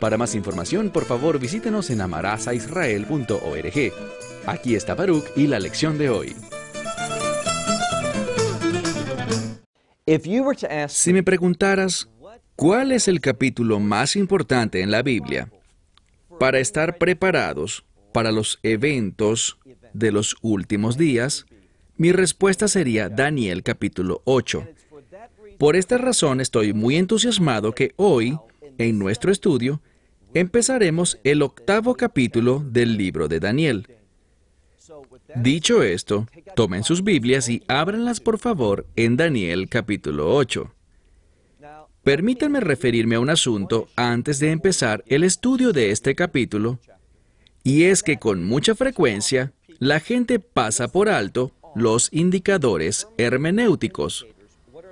Para más información, por favor visítenos en amarazaisrael.org. Aquí está Baruch y la lección de hoy. Si me preguntaras, ¿cuál es el capítulo más importante en la Biblia para estar preparados para los eventos de los últimos días? Mi respuesta sería Daniel capítulo 8. Por esta razón estoy muy entusiasmado que hoy, en nuestro estudio, empezaremos el octavo capítulo del libro de Daniel. Dicho esto, tomen sus Biblias y ábranlas por favor en Daniel capítulo 8. Permítanme referirme a un asunto antes de empezar el estudio de este capítulo, y es que con mucha frecuencia la gente pasa por alto los indicadores hermenéuticos.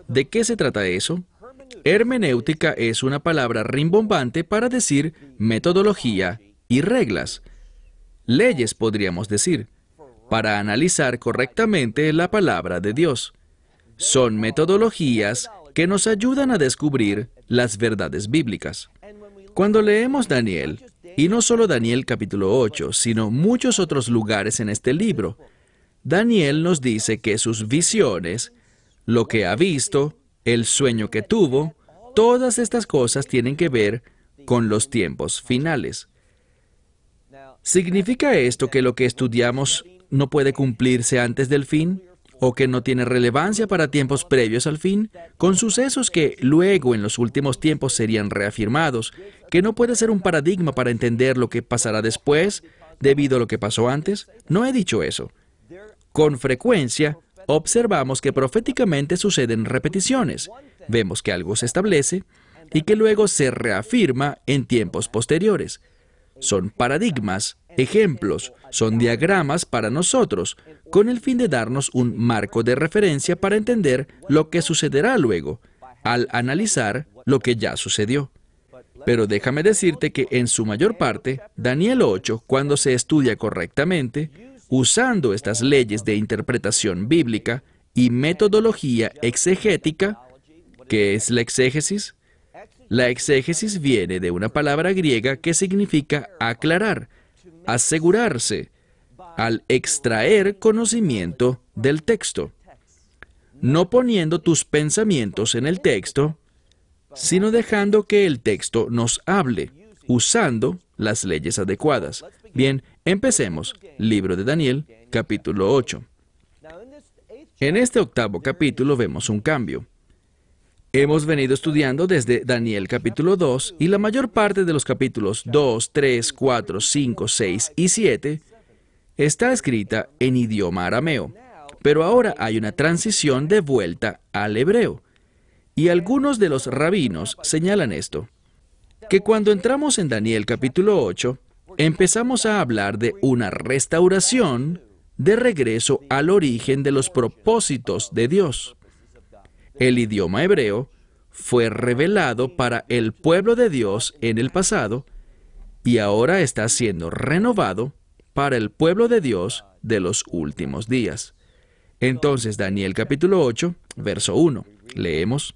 ¿De qué se trata eso? Hermenéutica es una palabra rimbombante para decir metodología y reglas. Leyes podríamos decir para analizar correctamente la palabra de Dios. Son metodologías que nos ayudan a descubrir las verdades bíblicas. Cuando leemos Daniel, y no solo Daniel capítulo 8, sino muchos otros lugares en este libro, Daniel nos dice que sus visiones, lo que ha visto, el sueño que tuvo, todas estas cosas tienen que ver con los tiempos finales. ¿Significa esto que lo que estudiamos no puede cumplirse antes del fin? ¿O que no tiene relevancia para tiempos previos al fin? Con sucesos que luego en los últimos tiempos serían reafirmados, que no puede ser un paradigma para entender lo que pasará después debido a lo que pasó antes? No he dicho eso. Con frecuencia, observamos que proféticamente suceden repeticiones. Vemos que algo se establece y que luego se reafirma en tiempos posteriores. Son paradigmas ejemplos, son diagramas para nosotros, con el fin de darnos un marco de referencia para entender lo que sucederá luego, al analizar lo que ya sucedió. Pero déjame decirte que en su mayor parte, Daniel 8, cuando se estudia correctamente, usando estas leyes de interpretación bíblica y metodología exegética, ¿qué es la exégesis? La exégesis viene de una palabra griega que significa aclarar, asegurarse al extraer conocimiento del texto, no poniendo tus pensamientos en el texto, sino dejando que el texto nos hable, usando las leyes adecuadas. Bien, empecemos. Libro de Daniel, capítulo 8. En este octavo capítulo vemos un cambio. Hemos venido estudiando desde Daniel capítulo 2 y la mayor parte de los capítulos 2, 3, 4, 5, 6 y 7 está escrita en idioma arameo, pero ahora hay una transición de vuelta al hebreo. Y algunos de los rabinos señalan esto, que cuando entramos en Daniel capítulo 8, empezamos a hablar de una restauración de regreso al origen de los propósitos de Dios. El idioma hebreo fue revelado para el pueblo de Dios en el pasado y ahora está siendo renovado para el pueblo de Dios de los últimos días. Entonces, Daniel capítulo 8, verso 1, leemos.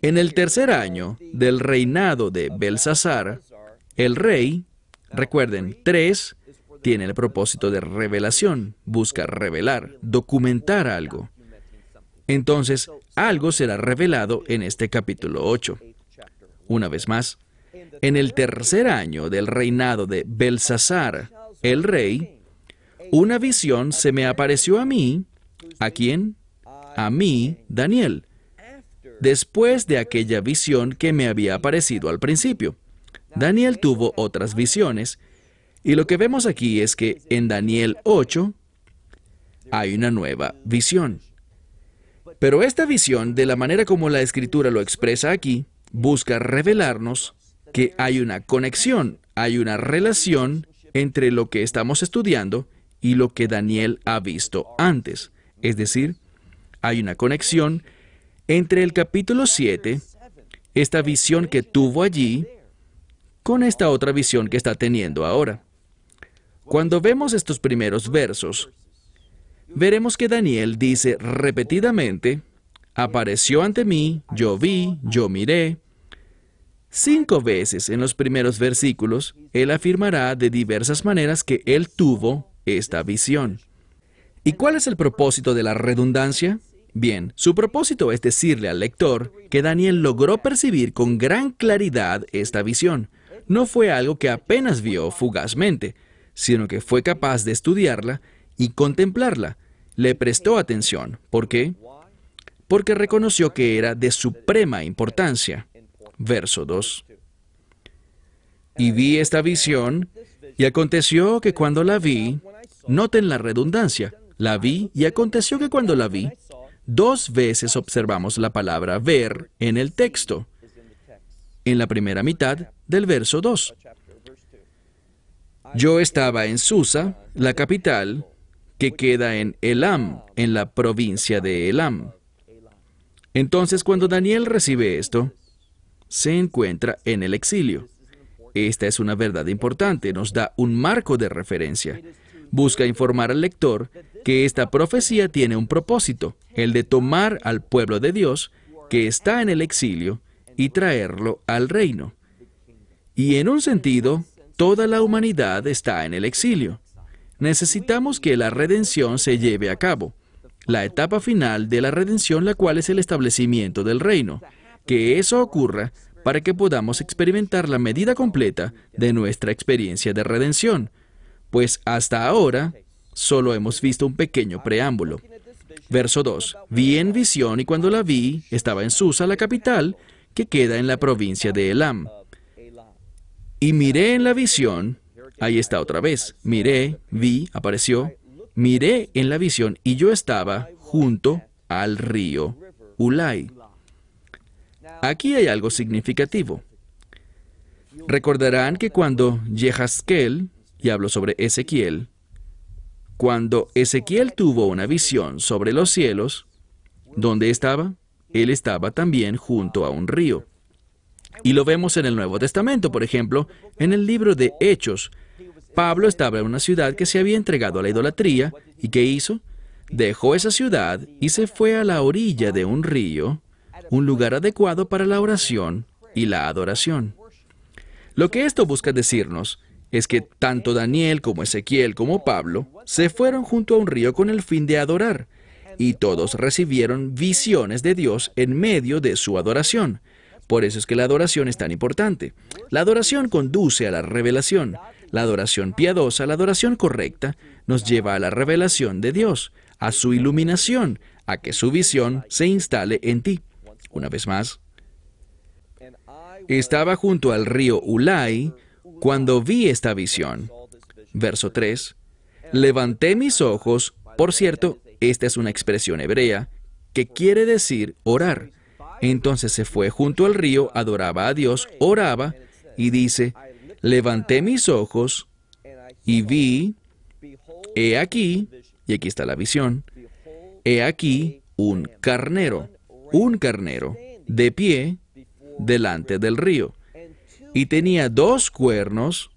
En el tercer año del reinado de Belsasar, el rey, recuerden, tres, tiene el propósito de revelación, busca revelar, documentar algo. Entonces, algo será revelado en este capítulo 8. Una vez más, en el tercer año del reinado de Belsasar, el rey, una visión se me apareció a mí. ¿A quién? A mí, Daniel. Después de aquella visión que me había aparecido al principio. Daniel tuvo otras visiones, y lo que vemos aquí es que en Daniel 8 hay una nueva visión. Pero esta visión, de la manera como la escritura lo expresa aquí, busca revelarnos que hay una conexión, hay una relación entre lo que estamos estudiando y lo que Daniel ha visto antes. Es decir, hay una conexión entre el capítulo 7, esta visión que tuvo allí, con esta otra visión que está teniendo ahora. Cuando vemos estos primeros versos, veremos que Daniel dice repetidamente, apareció ante mí, yo vi, yo miré. Cinco veces en los primeros versículos, él afirmará de diversas maneras que él tuvo esta visión. ¿Y cuál es el propósito de la redundancia? Bien, su propósito es decirle al lector que Daniel logró percibir con gran claridad esta visión. No fue algo que apenas vio fugazmente, sino que fue capaz de estudiarla y contemplarla. Le prestó atención. ¿Por qué? Porque reconoció que era de suprema importancia. Verso 2. Y vi esta visión, y aconteció que cuando la vi, noten la redundancia, la vi y aconteció que cuando la vi, dos veces observamos la palabra ver en el texto, en la primera mitad del verso 2. Yo estaba en Susa, la capital, que queda en Elam, en la provincia de Elam. Entonces, cuando Daniel recibe esto, se encuentra en el exilio. Esta es una verdad importante, nos da un marco de referencia busca informar al lector que esta profecía tiene un propósito, el de tomar al pueblo de Dios que está en el exilio y traerlo al reino. Y en un sentido, toda la humanidad está en el exilio. Necesitamos que la redención se lleve a cabo, la etapa final de la redención, la cual es el establecimiento del reino. Que eso ocurra para que podamos experimentar la medida completa de nuestra experiencia de redención, pues hasta ahora solo hemos visto un pequeño preámbulo. Verso 2. Vi en visión y cuando la vi estaba en Susa, la capital, que queda en la provincia de Elam. Y miré en la visión, ahí está otra vez, miré, vi, apareció, miré en la visión y yo estaba junto al río Ulai. Aquí hay algo significativo. Recordarán que cuando Yehazkel, y hablo sobre Ezequiel, cuando Ezequiel tuvo una visión sobre los cielos, ¿dónde estaba? Él estaba también junto a un río. Y lo vemos en el Nuevo Testamento, por ejemplo, en el libro de Hechos. Pablo estaba en una ciudad que se había entregado a la idolatría, ¿y qué hizo? Dejó esa ciudad y se fue a la orilla de un río, un lugar adecuado para la oración y la adoración. Lo que esto busca decirnos es que tanto Daniel como Ezequiel como Pablo se fueron junto a un río con el fin de adorar, y todos recibieron visiones de Dios en medio de su adoración. Por eso es que la adoración es tan importante. La adoración conduce a la revelación. La adoración piadosa, la adoración correcta, nos lleva a la revelación de Dios, a su iluminación, a que su visión se instale en ti. Una vez más, estaba junto al río Ulai, cuando vi esta visión, verso 3, levanté mis ojos, por cierto, esta es una expresión hebrea, que quiere decir orar. Entonces se fue junto al río, adoraba a Dios, oraba, y dice, levanté mis ojos y vi, he aquí, y aquí está la visión, he aquí un carnero, un carnero, de pie delante del río y tenía dos cuernos,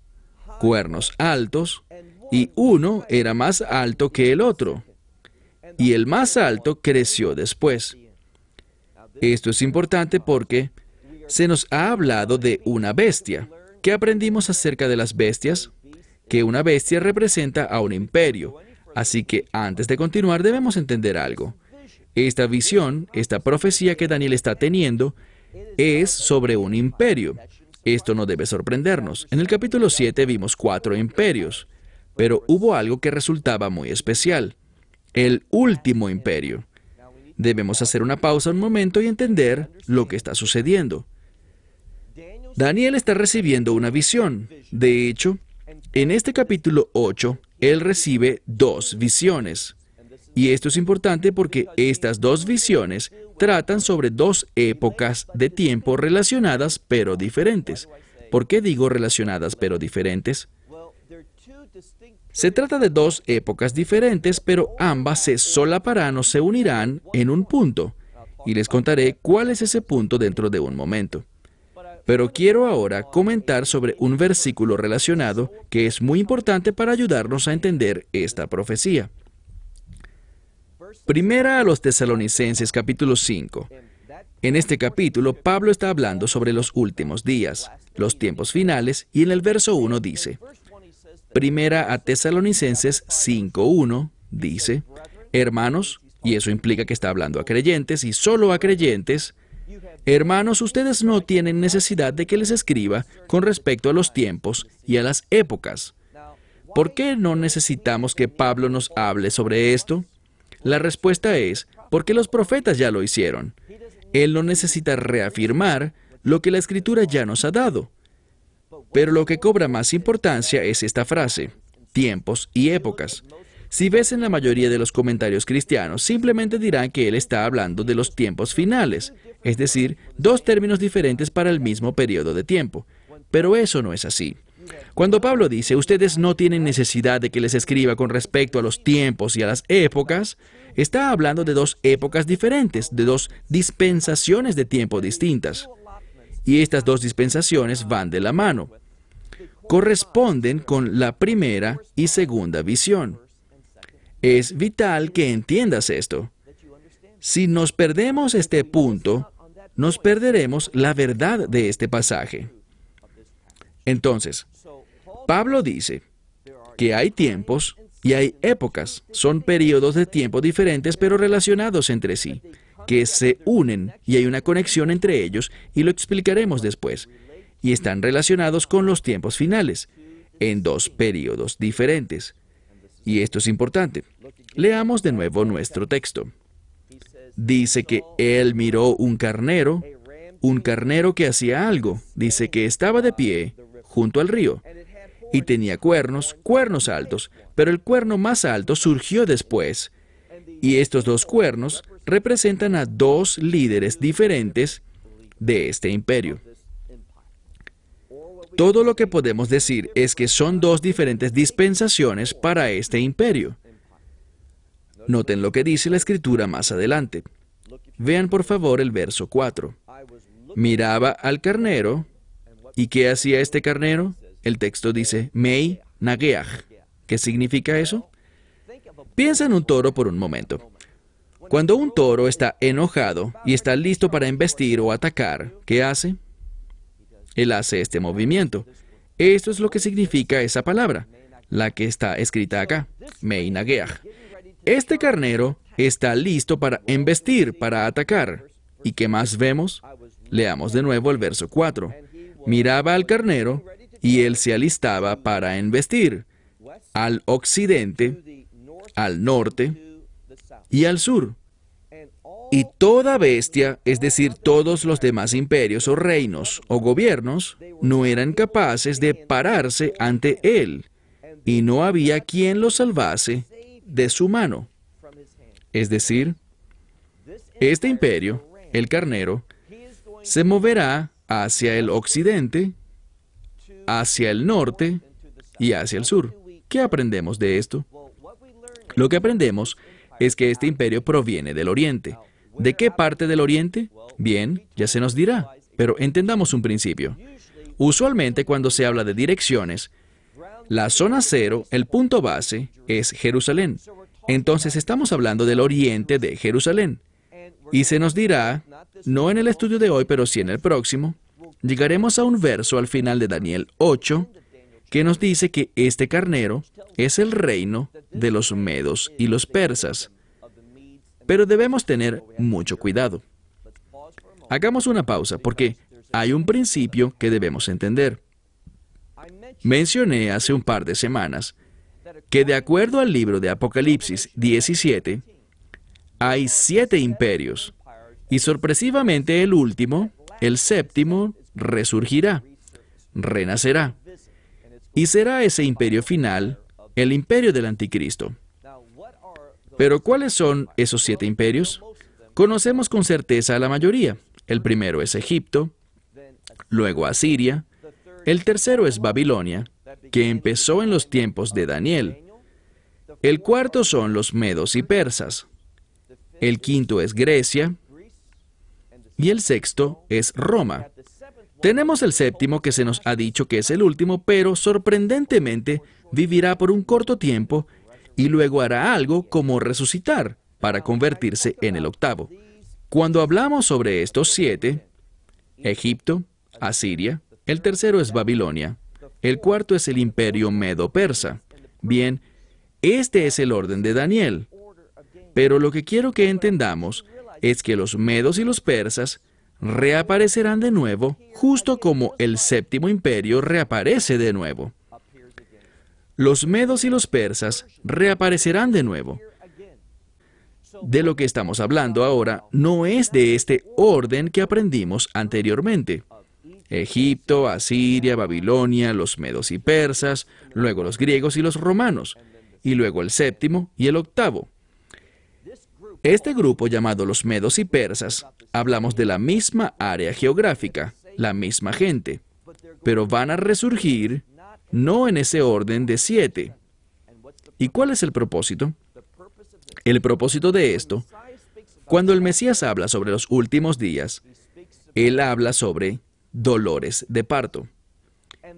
cuernos altos, y uno era más alto que el otro, y el más alto creció después. Esto es importante porque se nos ha hablado de una bestia. ¿Qué aprendimos acerca de las bestias? Que una bestia representa a un imperio. Así que antes de continuar debemos entender algo. Esta visión, esta profecía que Daniel está teniendo, es sobre un imperio. Esto no debe sorprendernos. En el capítulo 7 vimos cuatro imperios, pero hubo algo que resultaba muy especial, el último imperio. Debemos hacer una pausa un momento y entender lo que está sucediendo. Daniel está recibiendo una visión. De hecho, en este capítulo 8, él recibe dos visiones. Y esto es importante porque estas dos visiones tratan sobre dos épocas de tiempo relacionadas pero diferentes. ¿Por qué digo relacionadas pero diferentes? Se trata de dos épocas diferentes, pero ambas se solaparán o se unirán en un punto, y les contaré cuál es ese punto dentro de un momento. Pero quiero ahora comentar sobre un versículo relacionado que es muy importante para ayudarnos a entender esta profecía. Primera a los tesalonicenses capítulo 5. En este capítulo, Pablo está hablando sobre los últimos días, los tiempos finales, y en el verso 1 dice, Primera a Tesalonicenses 5.1 dice, Hermanos, y eso implica que está hablando a creyentes y solo a creyentes, Hermanos, ustedes no tienen necesidad de que les escriba con respecto a los tiempos y a las épocas. ¿Por qué no necesitamos que Pablo nos hable sobre esto? La respuesta es, porque los profetas ya lo hicieron. Él no necesita reafirmar lo que la escritura ya nos ha dado. Pero lo que cobra más importancia es esta frase, tiempos y épocas. Si ves en la mayoría de los comentarios cristianos, simplemente dirán que él está hablando de los tiempos finales, es decir, dos términos diferentes para el mismo periodo de tiempo. Pero eso no es así. Cuando Pablo dice, ustedes no tienen necesidad de que les escriba con respecto a los tiempos y a las épocas, está hablando de dos épocas diferentes, de dos dispensaciones de tiempo distintas. Y estas dos dispensaciones van de la mano. Corresponden con la primera y segunda visión. Es vital que entiendas esto. Si nos perdemos este punto, nos perderemos la verdad de este pasaje. Entonces, Pablo dice que hay tiempos y hay épocas. Son periodos de tiempo diferentes pero relacionados entre sí, que se unen y hay una conexión entre ellos y lo explicaremos después. Y están relacionados con los tiempos finales, en dos periodos diferentes. Y esto es importante. Leamos de nuevo nuestro texto. Dice que él miró un carnero, un carnero que hacía algo. Dice que estaba de pie junto al río y tenía cuernos, cuernos altos, pero el cuerno más alto surgió después. Y estos dos cuernos representan a dos líderes diferentes de este imperio. Todo lo que podemos decir es que son dos diferentes dispensaciones para este imperio. Noten lo que dice la escritura más adelante. Vean por favor el verso 4. Miraba al carnero, ¿y qué hacía este carnero? El texto dice, Mei Nageach. ¿Qué significa eso? Piensa en un toro por un momento. Cuando un toro está enojado y está listo para embestir o atacar, ¿qué hace? Él hace este movimiento. Esto es lo que significa esa palabra, la que está escrita acá, Meinageach. Este carnero está listo para embestir, para atacar. ¿Y qué más vemos? Leamos de nuevo el verso 4. Miraba al carnero y él se alistaba para embestir al occidente, al norte y al sur. Y toda bestia, es decir, todos los demás imperios o reinos o gobiernos, no eran capaces de pararse ante él, y no había quien lo salvase de su mano. Es decir, este imperio, el carnero, se moverá hacia el occidente, hacia el norte y hacia el sur. ¿Qué aprendemos de esto? Lo que aprendemos es que este imperio proviene del oriente. ¿De qué parte del Oriente? Bien, ya se nos dirá, pero entendamos un principio. Usualmente cuando se habla de direcciones, la zona cero, el punto base, es Jerusalén. Entonces estamos hablando del oriente de Jerusalén. Y se nos dirá, no en el estudio de hoy, pero sí en el próximo, llegaremos a un verso al final de Daniel 8 que nos dice que este carnero es el reino de los medos y los persas. Pero debemos tener mucho cuidado. Hagamos una pausa porque hay un principio que debemos entender. Mencioné hace un par de semanas que de acuerdo al libro de Apocalipsis 17, hay siete imperios y sorpresivamente el último, el séptimo, resurgirá, renacerá. Y será ese imperio final, el imperio del anticristo. Pero ¿cuáles son esos siete imperios? Conocemos con certeza a la mayoría. El primero es Egipto, luego Asiria, El tercero es Babilonia, que empezó en los tiempos de Daniel. El cuarto son los medos y persas. El quinto es Grecia. Y el sexto es Roma. Tenemos el séptimo que se nos ha dicho que es el último, pero sorprendentemente vivirá por un corto tiempo y luego hará algo como resucitar para convertirse en el octavo. Cuando hablamos sobre estos siete, Egipto, Asiria, el tercero es Babilonia, el cuarto es el imperio medo-persa. Bien, este es el orden de Daniel. Pero lo que quiero que entendamos es que los medos y los persas reaparecerán de nuevo, justo como el séptimo imperio reaparece de nuevo. Los medos y los persas reaparecerán de nuevo. De lo que estamos hablando ahora no es de este orden que aprendimos anteriormente. Egipto, Asiria, Babilonia, los medos y persas, luego los griegos y los romanos, y luego el séptimo y el octavo. Este grupo llamado los medos y persas, hablamos de la misma área geográfica, la misma gente, pero van a resurgir no en ese orden de siete. ¿Y cuál es el propósito? El propósito de esto, cuando el Mesías habla sobre los últimos días, él habla sobre dolores de parto.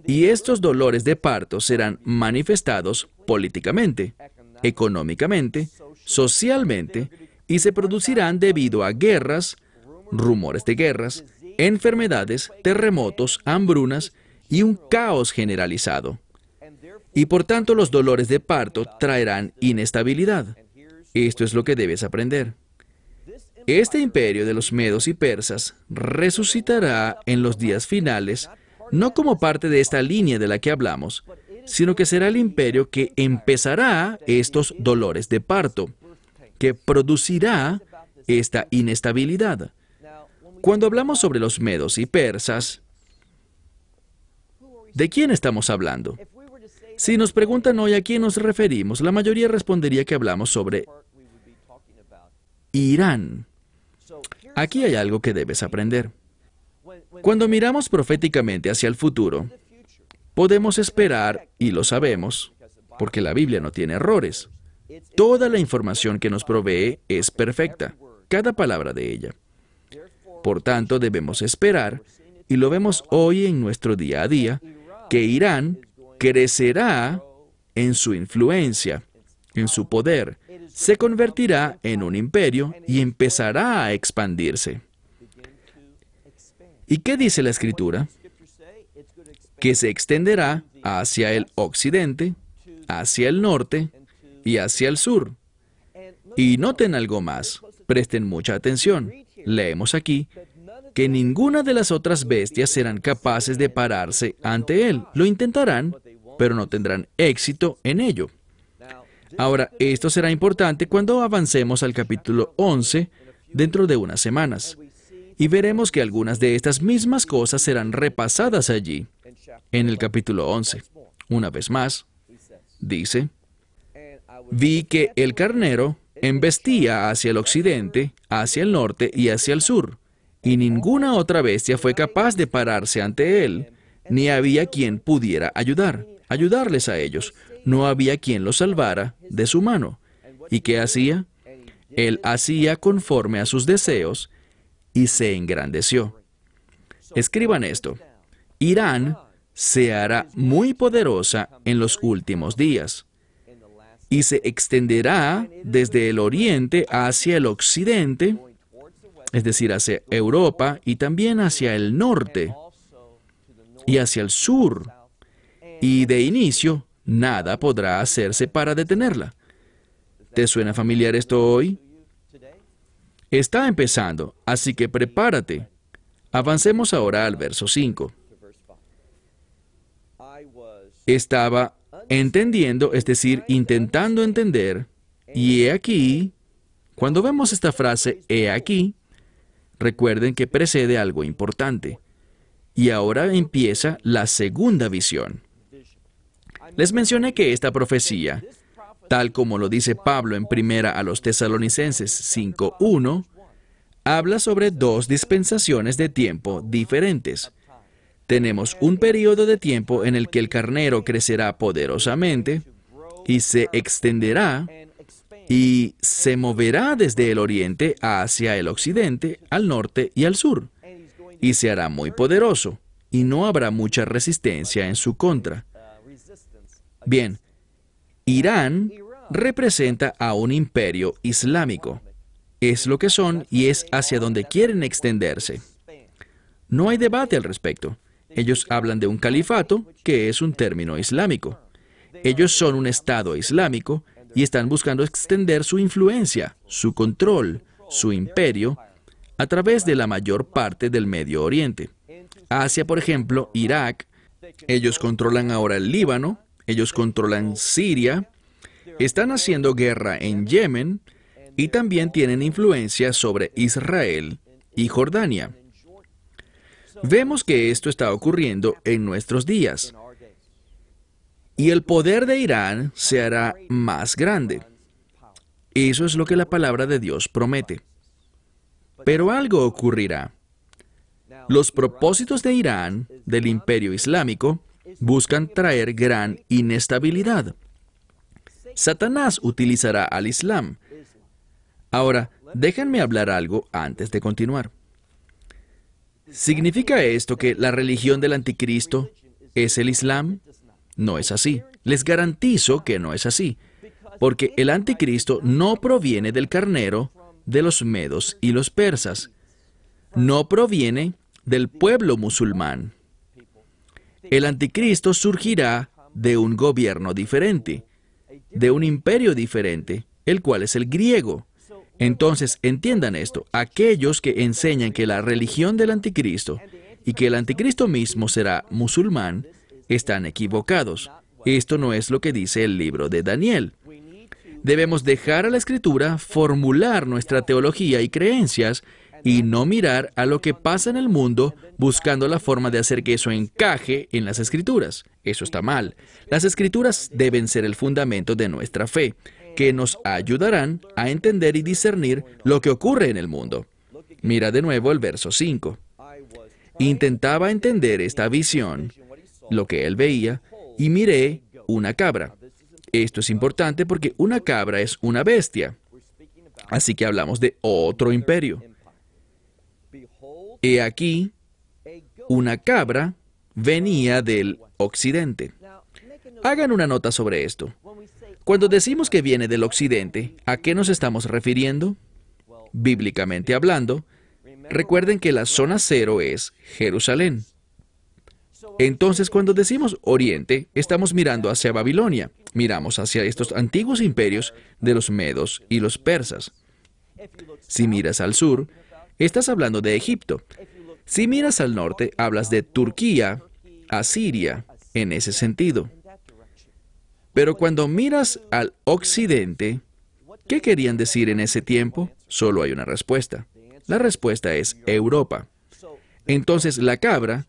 Y estos dolores de parto serán manifestados políticamente, económicamente, socialmente y se producirán debido a guerras, rumores de guerras, enfermedades, terremotos, hambrunas y un caos generalizado. Y por tanto los dolores de parto traerán inestabilidad. Esto es lo que debes aprender. Este imperio de los medos y persas resucitará en los días finales, no como parte de esta línea de la que hablamos, sino que será el imperio que empezará estos dolores de parto que producirá esta inestabilidad. Cuando hablamos sobre los medos y persas, ¿de quién estamos hablando? Si nos preguntan hoy a quién nos referimos, la mayoría respondería que hablamos sobre Irán. Aquí hay algo que debes aprender. Cuando miramos proféticamente hacia el futuro, podemos esperar, y lo sabemos, porque la Biblia no tiene errores. Toda la información que nos provee es perfecta, cada palabra de ella. Por tanto, debemos esperar, y lo vemos hoy en nuestro día a día, que Irán crecerá en su influencia, en su poder, se convertirá en un imperio y empezará a expandirse. ¿Y qué dice la escritura? Que se extenderá hacia el occidente, hacia el norte y hacia el sur. Y noten algo más, presten mucha atención. Leemos aquí que ninguna de las otras bestias serán capaces de pararse ante él. Lo intentarán, pero no tendrán éxito en ello. Ahora, esto será importante cuando avancemos al capítulo 11 dentro de unas semanas. Y veremos que algunas de estas mismas cosas serán repasadas allí, en el capítulo 11. Una vez más, dice, vi que el carnero embestía hacia el occidente, hacia el norte y hacia el sur, y ninguna otra bestia fue capaz de pararse ante él, ni había quien pudiera ayudar, ayudarles a ellos. No había quien los salvara de su mano. ¿Y qué hacía? Él hacía conforme a sus deseos y se engrandeció. Escriban esto. Irán se hará muy poderosa en los últimos días y se extenderá desde el oriente hacia el occidente, es decir, hacia Europa y también hacia el norte y hacia el sur. Y de inicio, nada podrá hacerse para detenerla. ¿Te suena familiar esto hoy? Está empezando, así que prepárate. Avancemos ahora al verso 5. Estaba entendiendo, es decir, intentando entender, y he aquí, cuando vemos esta frase, he aquí, recuerden que precede algo importante. Y ahora empieza la segunda visión. Les mencioné que esta profecía, tal como lo dice Pablo en primera a los tesalonicenses 5.1, habla sobre dos dispensaciones de tiempo diferentes. tenemos un periodo de tiempo en el que el carnero crecerá poderosamente y se extenderá y se moverá desde el oriente hacia el occidente, al norte y al sur, y se hará muy poderoso, y no habrá mucha resistencia en su contra. Bien, Irán representa a un imperio islámico. Es lo que son y es hacia donde quieren extenderse. No hay debate al respecto. Ellos hablan de un califato, que es un término islámico. Ellos son un Estado islámico y están buscando extender su influencia, su control, su imperio, a través de la mayor parte del Medio Oriente. Hacia, por ejemplo, Irak, ellos controlan ahora el Líbano, ellos controlan Siria, están haciendo guerra en Yemen y también tienen influencia sobre Israel y Jordania. Vemos que esto está ocurriendo en nuestros días. Y el poder de Irán se hará más grande. Eso es lo que la palabra de Dios promete. Pero algo ocurrirá. Los propósitos de Irán, del imperio islámico, buscan traer gran inestabilidad. Satanás utilizará al Islam. Ahora, déjenme hablar algo antes de continuar. ¿Significa esto que la religión del anticristo es el Islam? No es así. Les garantizo que no es así, porque el anticristo no proviene del carnero, de los medos y los persas. No proviene del pueblo musulmán. El anticristo surgirá de un gobierno diferente, de un imperio diferente, el cual es el griego. Entonces, entiendan esto, aquellos que enseñan que la religión del anticristo y que el anticristo mismo será musulmán, están equivocados. Esto no es lo que dice el libro de Daniel. Debemos dejar a la escritura formular nuestra teología y creencias y no mirar a lo que pasa en el mundo buscando la forma de hacer que eso encaje en las escrituras. Eso está mal. Las escrituras deben ser el fundamento de nuestra fe, que nos ayudarán a entender y discernir lo que ocurre en el mundo. Mira de nuevo el verso 5. Intentaba entender esta visión, lo que él veía, y miré una cabra. Esto es importante porque una cabra es una bestia. Así que hablamos de otro imperio. He aquí, una cabra venía del occidente. Hagan una nota sobre esto. Cuando decimos que viene del occidente, ¿a qué nos estamos refiriendo? Bíblicamente hablando, recuerden que la zona cero es Jerusalén. Entonces, cuando decimos Oriente, estamos mirando hacia Babilonia, miramos hacia estos antiguos imperios de los medos y los persas. Si miras al sur, estás hablando de Egipto. Si miras al norte, hablas de Turquía, Asiria, en ese sentido. Pero cuando miras al occidente, ¿qué querían decir en ese tiempo? Solo hay una respuesta. La respuesta es Europa. Entonces la cabra,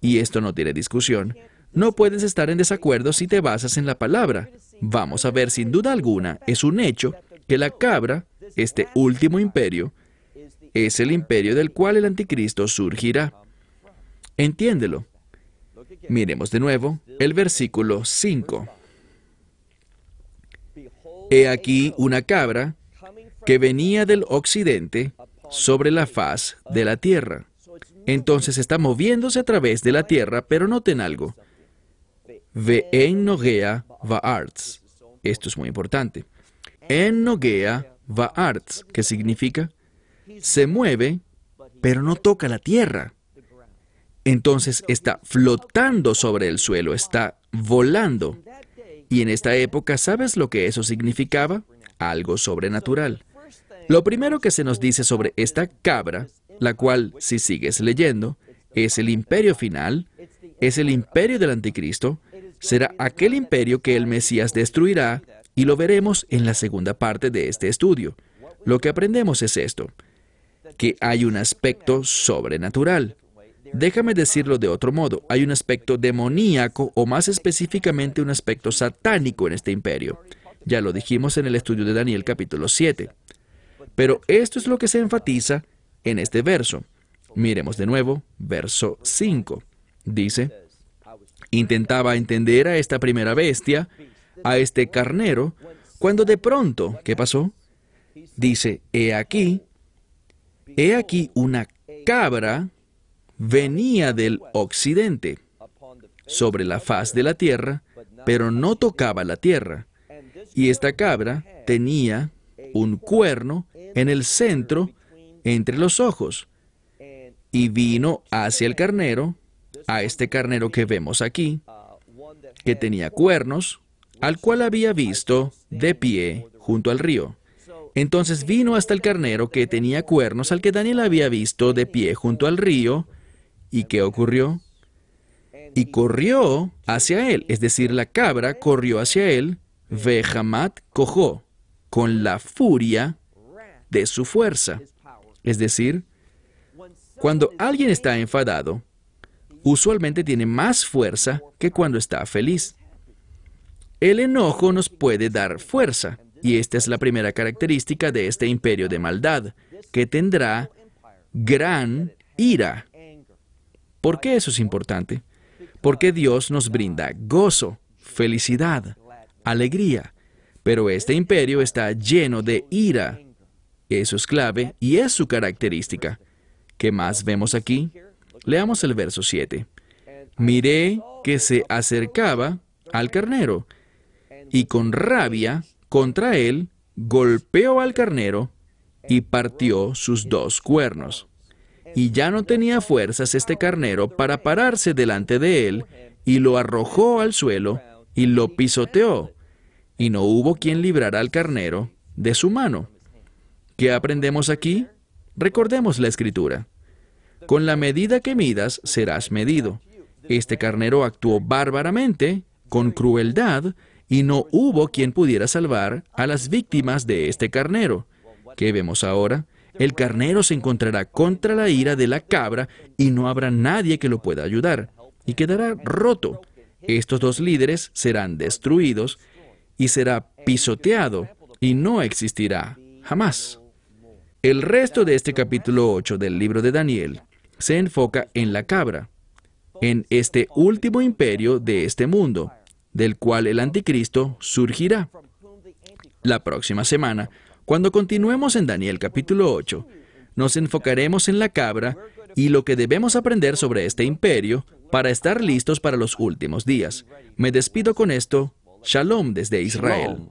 y esto no tiene discusión, no puedes estar en desacuerdo si te basas en la palabra. Vamos a ver sin duda alguna, es un hecho que la cabra, este último imperio, es el imperio del cual el anticristo surgirá. Entiéndelo. Miremos de nuevo el versículo 5. He aquí una cabra que venía del occidente sobre la faz de la tierra. Entonces está moviéndose a través de la tierra, pero noten algo. Ve en Nogea Vaarts. Esto es muy importante. En Nogea Vaarts, ¿qué significa? se mueve, pero no toca la tierra. Entonces está flotando sobre el suelo, está volando. Y en esta época, ¿sabes lo que eso significaba? Algo sobrenatural. Lo primero que se nos dice sobre esta cabra, la cual, si sigues leyendo, es el imperio final, es el imperio del anticristo, será aquel imperio que el Mesías destruirá, y lo veremos en la segunda parte de este estudio. Lo que aprendemos es esto que hay un aspecto sobrenatural. Déjame decirlo de otro modo, hay un aspecto demoníaco o más específicamente un aspecto satánico en este imperio. Ya lo dijimos en el estudio de Daniel capítulo 7. Pero esto es lo que se enfatiza en este verso. Miremos de nuevo, verso 5. dice, intentaba entender a esta primera bestia, a este carnero, cuando de pronto, ¿qué pasó? Dice, he aquí, he aquí una cabra venía del occidente sobre la faz de la tierra, pero no tocaba la tierra. Y esta cabra tenía un cuerno en el centro entre los ojos. Y vino hacia el carnero, a este carnero que vemos aquí, que tenía cuernos, al cual había visto de pie junto al río. Entonces vino hasta el carnero que tenía cuernos, al que Daniel había visto de pie junto al río. ¿Y qué ocurrió? Y corrió hacia él, es decir, la cabra corrió hacia él, Vejamat cojó, con la furia de su fuerza. Es decir, cuando alguien está enfadado, usualmente tiene más fuerza que cuando está feliz. El enojo nos puede dar fuerza, y esta es la primera característica de este imperio de maldad, que tendrá gran ira. ¿Por qué eso es importante? Porque Dios nos brinda gozo, felicidad, alegría, pero este imperio está lleno de ira. Eso es clave y es su característica. ¿Qué más vemos aquí? Leamos el verso 7. Miré que se acercaba al carnero, y con rabia contra él golpeó al carnero y partió sus dos cuernos. Y ya no tenía fuerzas este carnero para pararse delante de él, y lo arrojó al suelo y lo pisoteó, y no hubo quien librara al carnero de su mano. ¿Qué aprendemos aquí? Recordemos la escritura. Con la medida que midas serás medido. Este carnero actuó bárbaramente, con crueldad, y no hubo quien pudiera salvar a las víctimas de este carnero. ¿Qué vemos ahora? El carnero se encontrará contra la ira de la cabra y no habrá nadie que lo pueda ayudar, y quedará roto. Estos dos líderes serán destruidos y será pisoteado y no existirá jamás. El resto de este capítulo 8 del libro de Daniel se enfoca en la cabra, en este último imperio de este mundo, del cual el anticristo surgirá. La próxima semana, cuando continuemos en Daniel capítulo 8, nos enfocaremos en la cabra y lo que debemos aprender sobre este imperio para estar listos para los últimos días. Me despido con esto. Shalom desde Israel.